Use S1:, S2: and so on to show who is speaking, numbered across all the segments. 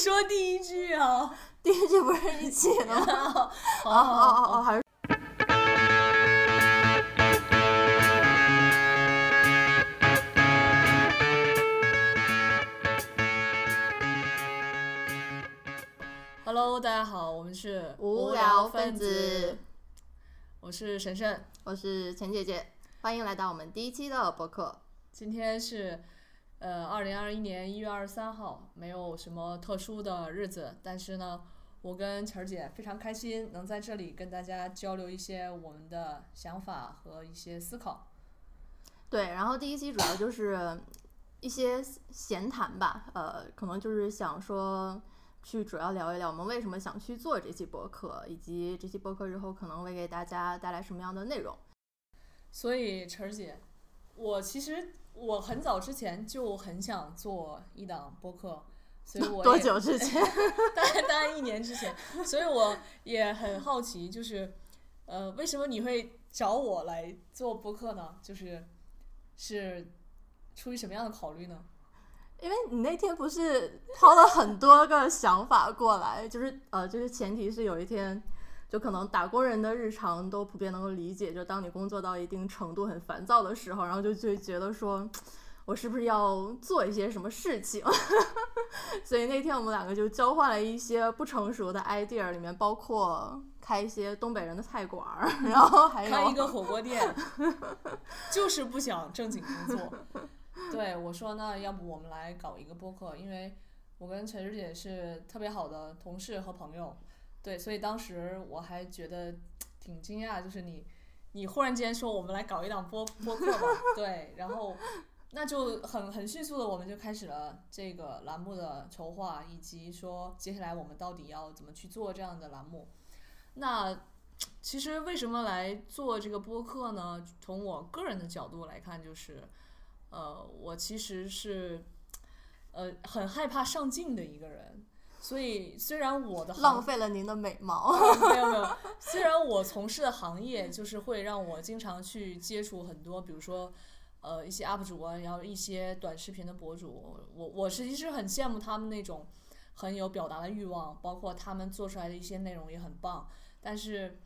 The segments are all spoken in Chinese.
S1: 说第一句啊，
S2: 第一句不是一起的吗？哦
S1: 哦
S2: 哦哦，还是
S1: Hello，大家好，我们是
S2: 无聊分子，
S1: 我是神神。
S2: 我是陈姐姐，欢迎来到我们第一期的播客。
S1: 今天是呃二零二一年一月二十三号，没有什么特殊的日子，但是呢，我跟晨儿姐非常开心能在这里跟大家交流一些我们的想法和一些思考。
S2: 对，然后第一期主要就是一些闲谈吧，呃，可能就是想说去主要聊一聊我们为什么想去做这期播客，以及这期播客日后可能会给大家带来什么样的内容。
S1: 所以晨儿姐，我其实我很早之前就很想做一档播客，所以我
S2: 多久之前？
S1: 大概大概一年之前，所以我也很好奇，就是呃，为什么你会找我来做播客呢？就是是出于什么样的考虑呢？
S2: 因为你那天不是抛了很多个想法过来，就是呃，就是前提是有一天，就可能打工人的日常都普遍能够理解，就当你工作到一定程度很烦躁的时候，然后就就觉得说，我是不是要做一些什么事情？所以那天我们两个就交换了一些不成熟的 idea，里面包括开一些东北人的菜馆儿，然后还有
S1: 开一个火锅店，就是不想正经工作。对我说，那要不我们来搞一个播客，因为我跟陈师姐是特别好的同事和朋友，对，所以当时我还觉得挺惊讶，就是你你忽然间说我们来搞一档播播客吧，对，然后那就很很迅速的我们就开始了这个栏目的筹划，以及说接下来我们到底要怎么去做这样的栏目。那其实为什么来做这个播客呢？从我个人的角度来看，就是，呃，我其实是，呃，很害怕上镜的一个人。所以虽然我的
S2: 浪费了您的美貌。
S1: 没有没有，虽然我从事的行业就是会让我经常去接触很多，比如说，呃，一些 UP 主啊，然后一些短视频的博主，我我其实很羡慕他们那种很有表达的欲望，包括他们做出来的一些内容也很棒，但是，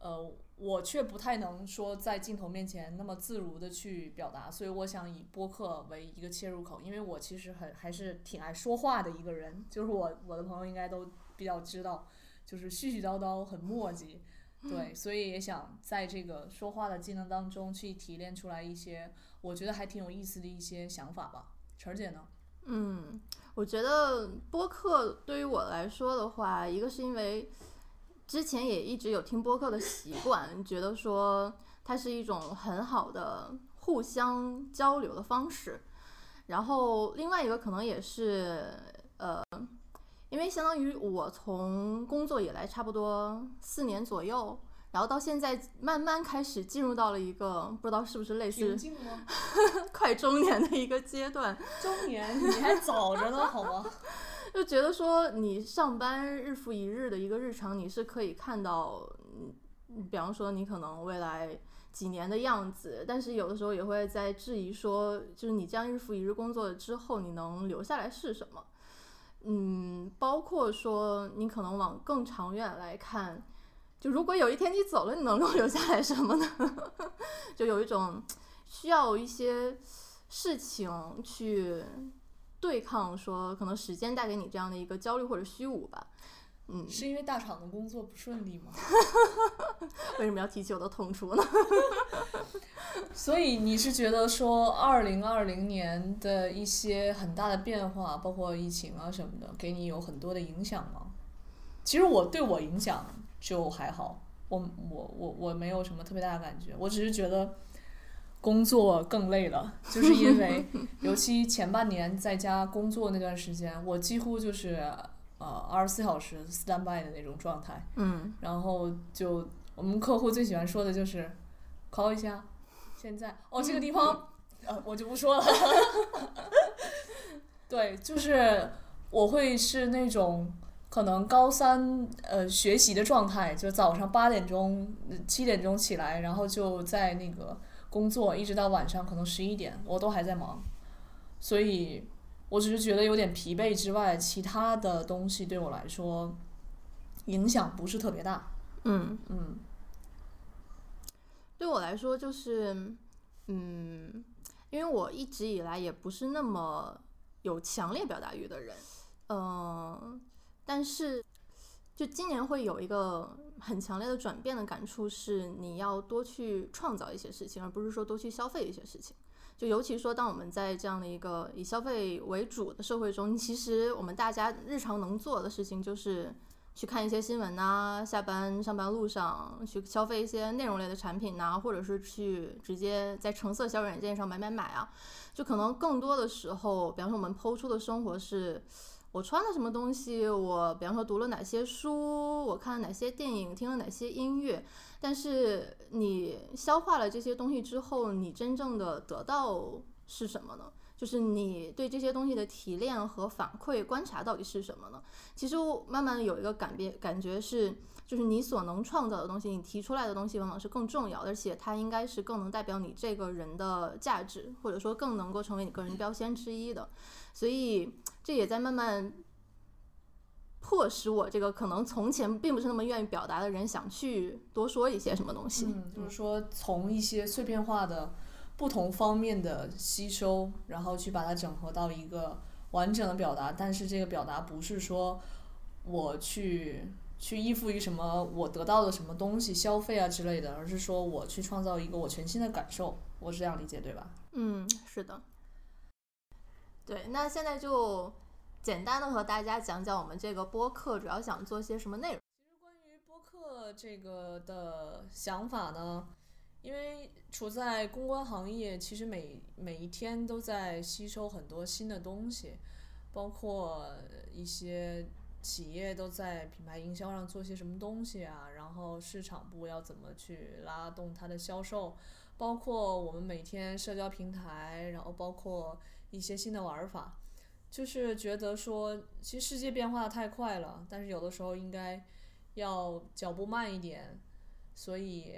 S1: 呃，我却不太能说在镜头面前那么自如的去表达，所以我想以播客为一个切入口，因为我其实很还是挺爱说话的一个人，就是我我的朋友应该都比较知道。就是絮絮叨叨，很磨叽，对，所以也想在这个说话的技能当中去提炼出来一些我觉得还挺有意思的一些想法吧。晨儿姐呢？
S2: 嗯，我觉得播客对于我来说的话，一个是因为之前也一直有听播客的习惯，觉得说它是一种很好的互相交流的方式。然后另外一个可能也是呃，因为相当于我从工作以来差不多四年左右，然后到现在慢慢开始进入到了一个不知道是不是类似
S1: 静吗？
S2: 快中年的一个阶段，
S1: 中年你还早着呢，好吗？
S2: 就觉得说你上班日复一日的一个日常，你是可以看到，嗯，比方说你可能未来几年的样子，但是有的时候也会在质疑说，就是你这样日复一日工作之后，你能留下来是什么？嗯，包括说你可能往更长远来看，就如果有一天你走了，你能够 留下来什么呢？就有一种需要一些事情去。对抗说可能时间带给你这样的一个焦虑或者虚无吧，嗯，
S1: 是因为大厂的工作不顺利吗？
S2: 为什么要提起我的痛处呢？
S1: 所以你是觉得说，二零二零年的一些很大的变化，包括疫情啊什么的，给你有很多的影响吗？其实我对我影响就还好，我我我我没有什么特别大的感觉，我只是觉得。工作更累了，就是因为尤其前半年在家工作那段时间，我几乎就是呃二十四小时 stand by 的那种状态。
S2: 嗯，
S1: 然后就我们客户最喜欢说的就是 call 一下，现在哦这个地方呃我就不说了。对，就是我会是那种可能高三呃学习的状态，就早上八点钟七点钟起来，然后就在那个。工作一直到晚上可能十一点，我都还在忙，所以我只是觉得有点疲惫之外，其他的东西对我来说影响不是特别大。
S2: 嗯，
S1: 嗯
S2: 对我来说就是，嗯，因为我一直以来也不是那么有强烈表达欲的人，嗯、但是就今年会有一个很强烈的转变的感触，是你要多去创造一些事情，而不是说多去消费一些事情。就尤其说，当我们在这样的一个以消费为主的社会中，其实我们大家日常能做的事情就是去看一些新闻呐、下班上班路上去消费一些内容类的产品呐、或者是去直接在橙色小软件上买买买啊。就可能更多的时候，比方说我们抛出的生活是。我穿了什么东西？我比方说读了哪些书？我看了哪些电影？听了哪些音乐？但是你消化了这些东西之后，你真正的得到是什么呢？就是你对这些东西的提炼和反馈、观察到底是什么呢？其实我慢慢有一个感变感觉是，就是你所能创造的东西，你提出来的东西往往是更重要的，而且它应该是更能代表你这个人的价值，或者说更能够成为你个人标签之一的。所以这也在慢慢迫使我这个可能从前并不是那么愿意表达的人，想去多说一些什么东西。
S1: 嗯，就是说从一些碎片化的不同方面的吸收，然后去把它整合到一个完整的表达。但是这个表达不是说我去去依附于什么我得到的什么东西消费啊之类的，而是说我去创造一个我全新的感受。我是这样理解对吧？
S2: 嗯，是的。对，那现在就简单的和大家讲讲我们这个播客主要想做些什么内容。
S1: 其实关于播客这个的想法呢，因为处在公关行业，其实每每一天都在吸收很多新的东西，包括一些企业都在品牌营销上做些什么东西啊，然后市场部要怎么去拉动它的销售，包括我们每天社交平台，然后包括一些新的玩法。就是觉得说，其实世界变化的太快了，但是有的时候应该要脚步慢一点。所以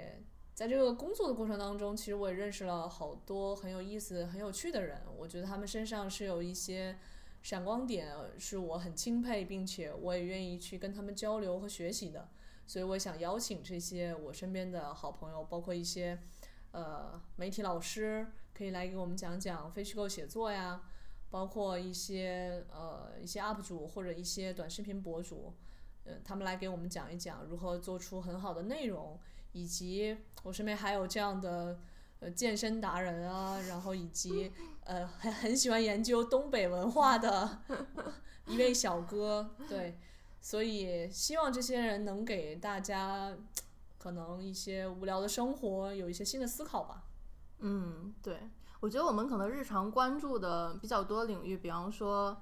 S1: 在这个工作的过程当中，其实我也认识了好多很有意思、很有趣的人。我觉得他们身上是有一些闪光点，是我很钦佩，并且我也愿意去跟他们交流和学习的。所以我想邀请这些我身边的好朋友，包括一些呃媒体老师，可以来给我们讲讲非虚构写作呀。包括一些呃一些 UP 主或者一些短视频博主，呃，他们来给我们讲一讲如何做出很好的内容，以及我身边还有这样的呃健身达人啊，然后以及呃很 很喜欢研究东北文化的一位小哥，对，所以希望这些人能给大家可能一些无聊的生活有一些新的思考吧。
S2: 嗯，对，我觉得我们可能日常关注的比较多领域，比方说，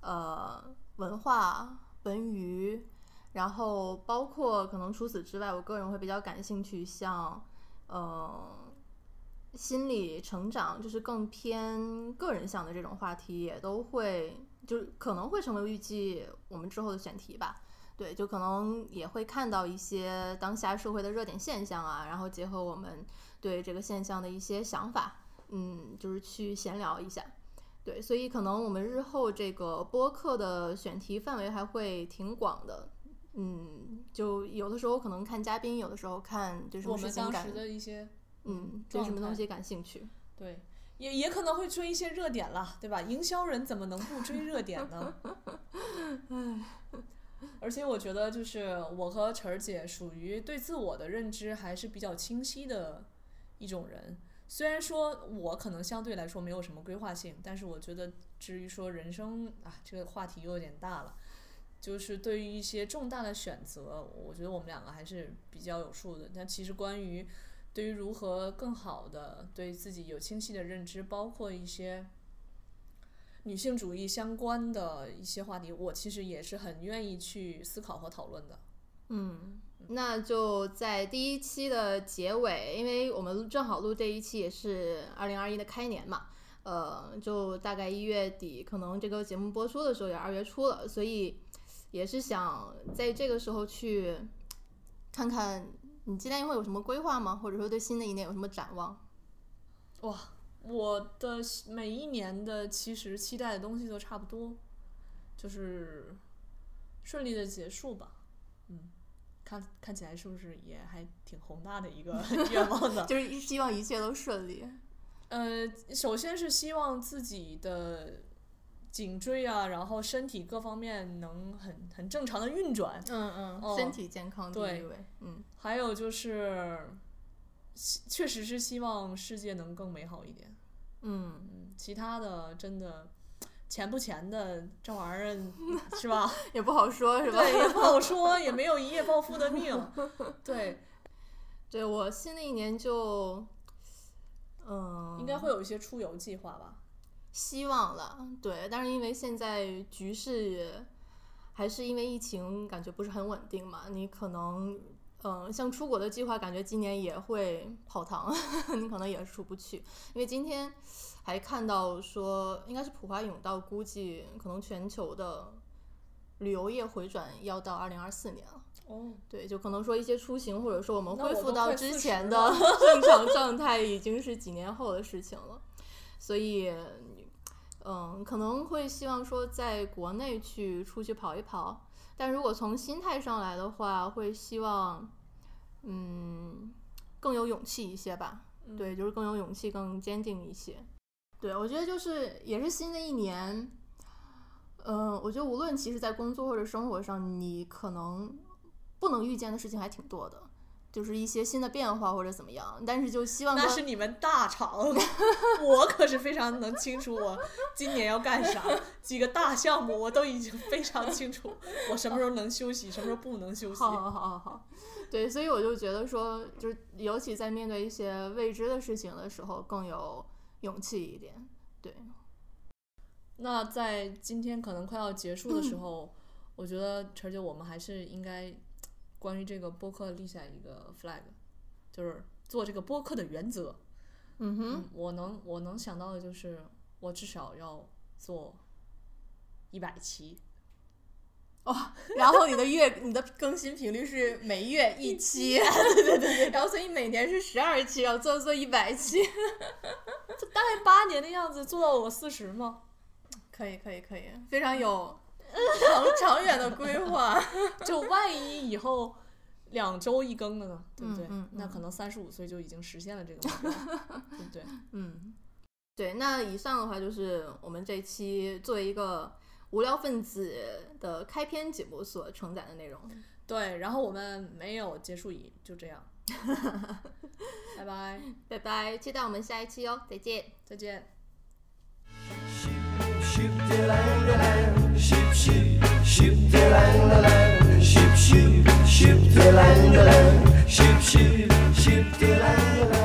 S2: 呃，文化、文娱，然后包括可能除此之外，我个人会比较感兴趣，像，呃，心理成长，就是更偏个人向的这种话题，也都会，就是可能会成为预计我们之后的选题吧。对，就可能也会看到一些当下社会的热点现象啊，然后结合我们对这个现象的一些想法，嗯，就是去闲聊一下。对，所以可能我们日后这个播客的选题范围还会挺广的，嗯，就有的时候可能看嘉宾，有的时候看就是
S1: 我们当时，的一些
S2: 嗯，对什么东西感兴趣。
S1: 对，也也可能会追一些热点啦，对吧？营销人怎么能不追热点呢？而且我觉得，就是我和晨儿姐属于对自我的认知还是比较清晰的一种人。虽然说我可能相对来说没有什么规划性，但是我觉得至于说人生啊，这个话题又有点大了。就是对于一些重大的选择，我觉得我们两个还是比较有数的。但其实关于对于如何更好的对自己有清晰的认知，包括一些女性主义相关的一些话题，我其实也是很愿意去思考和讨论的。
S2: 嗯，那就在第一期的结尾，因为我们正好录这一期也是二零二一的开年嘛，呃，就大概一月底，可能这个节目播出的时候也二月初了，所以也是想在这个时候去看看你今年会有什么规划吗？或者说对新的一年有什么展望？
S1: 哇，我的每一年的其实期待的东西都差不多，就是顺利的结束吧。嗯，看看起来是不是也还挺宏大的一个 愿望呢？
S2: 就是希望一切都顺利。
S1: 呃，首先是希望自己的颈椎啊，然后身体各方面能很很正常的运转。
S2: 嗯嗯，
S1: 哦
S2: 身体健康第
S1: 对
S2: 一位。嗯
S1: 还有就是，确实是希望世界能更美好一点。
S2: 嗯，
S1: 嗯，其他的真的钱不钱的这玩意儿是吧？
S2: 也不好说，是吧？
S1: 对，也不好 说，也没有一夜暴富的命。对，
S2: 对我新的一年就，嗯，
S1: 应该会有一些出游计划吧？
S2: 希望了，对，但是因为现在局势还是因为疫情感觉不是很稳定嘛，你可能，嗯、像出国的计划，感觉今年也会泡汤，你可能也出不去，因为今天还看到说，应该是普华永道估计可能全球的旅游业回转要到二零二四年了。
S1: 哦，
S2: 对，就可能说一些出行，或者说我们恢复
S1: 我都快40
S2: 到之前的 正常状态，已经是几年后的事情了。所以，嗯，可能会希望说在国内去出去跑一跑，但如果从心态上来的话，会希望，嗯，更有勇气一些吧。
S1: 嗯
S2: 对，就是更有勇气，更坚定一些。对，我觉得就是也是新的一年，嗯、我觉得无论其实在工作或者生活上，你可能不能预见的事情还挺多的，就是一些新的变化或者怎么样。但是就希望
S1: 那是你们大厂，我可是非常能清楚我今年要干啥，几个大项目我都已经非常清楚，我什么时候能休息，什么时候不能休息。
S2: 好好好对，所以我就觉得说，就是尤其在面对一些未知的事情的时候，更有勇气一点。对，
S1: 那在今天可能快要结束的时候，我觉得晨姐我们还是应该关于这个播客立下一个 flag，就是做这个播客的原则。
S2: 嗯哼，
S1: 嗯，我能我能想到的就是，我至少要做一百期。
S2: 哦然后你的月你的更新频率是每月一期，对对对对，然后所以每年是十二期，要做做一百期，
S1: 这大概八年的样子，做到我四十吗？
S2: 可以可以可以，非常有长长远的规划。
S1: 就万一以后两周一更了呢，对不对？
S2: 嗯嗯嗯
S1: 那可能三十五岁就已经实现了这个目标，对不对？
S2: 嗯，对，那以上的话就是我们这期作为一个无聊分子的开篇节目所承载的内容。
S1: 对，然后我们没有结束语，就这样，拜拜，
S2: 拜拜，期待我们下一期哦，再见。
S1: 再见。
S3: shoot, shoot, lang la land. shoot, shoot, shoot, lang la land. shoot, shoot, shoot, lang la lang.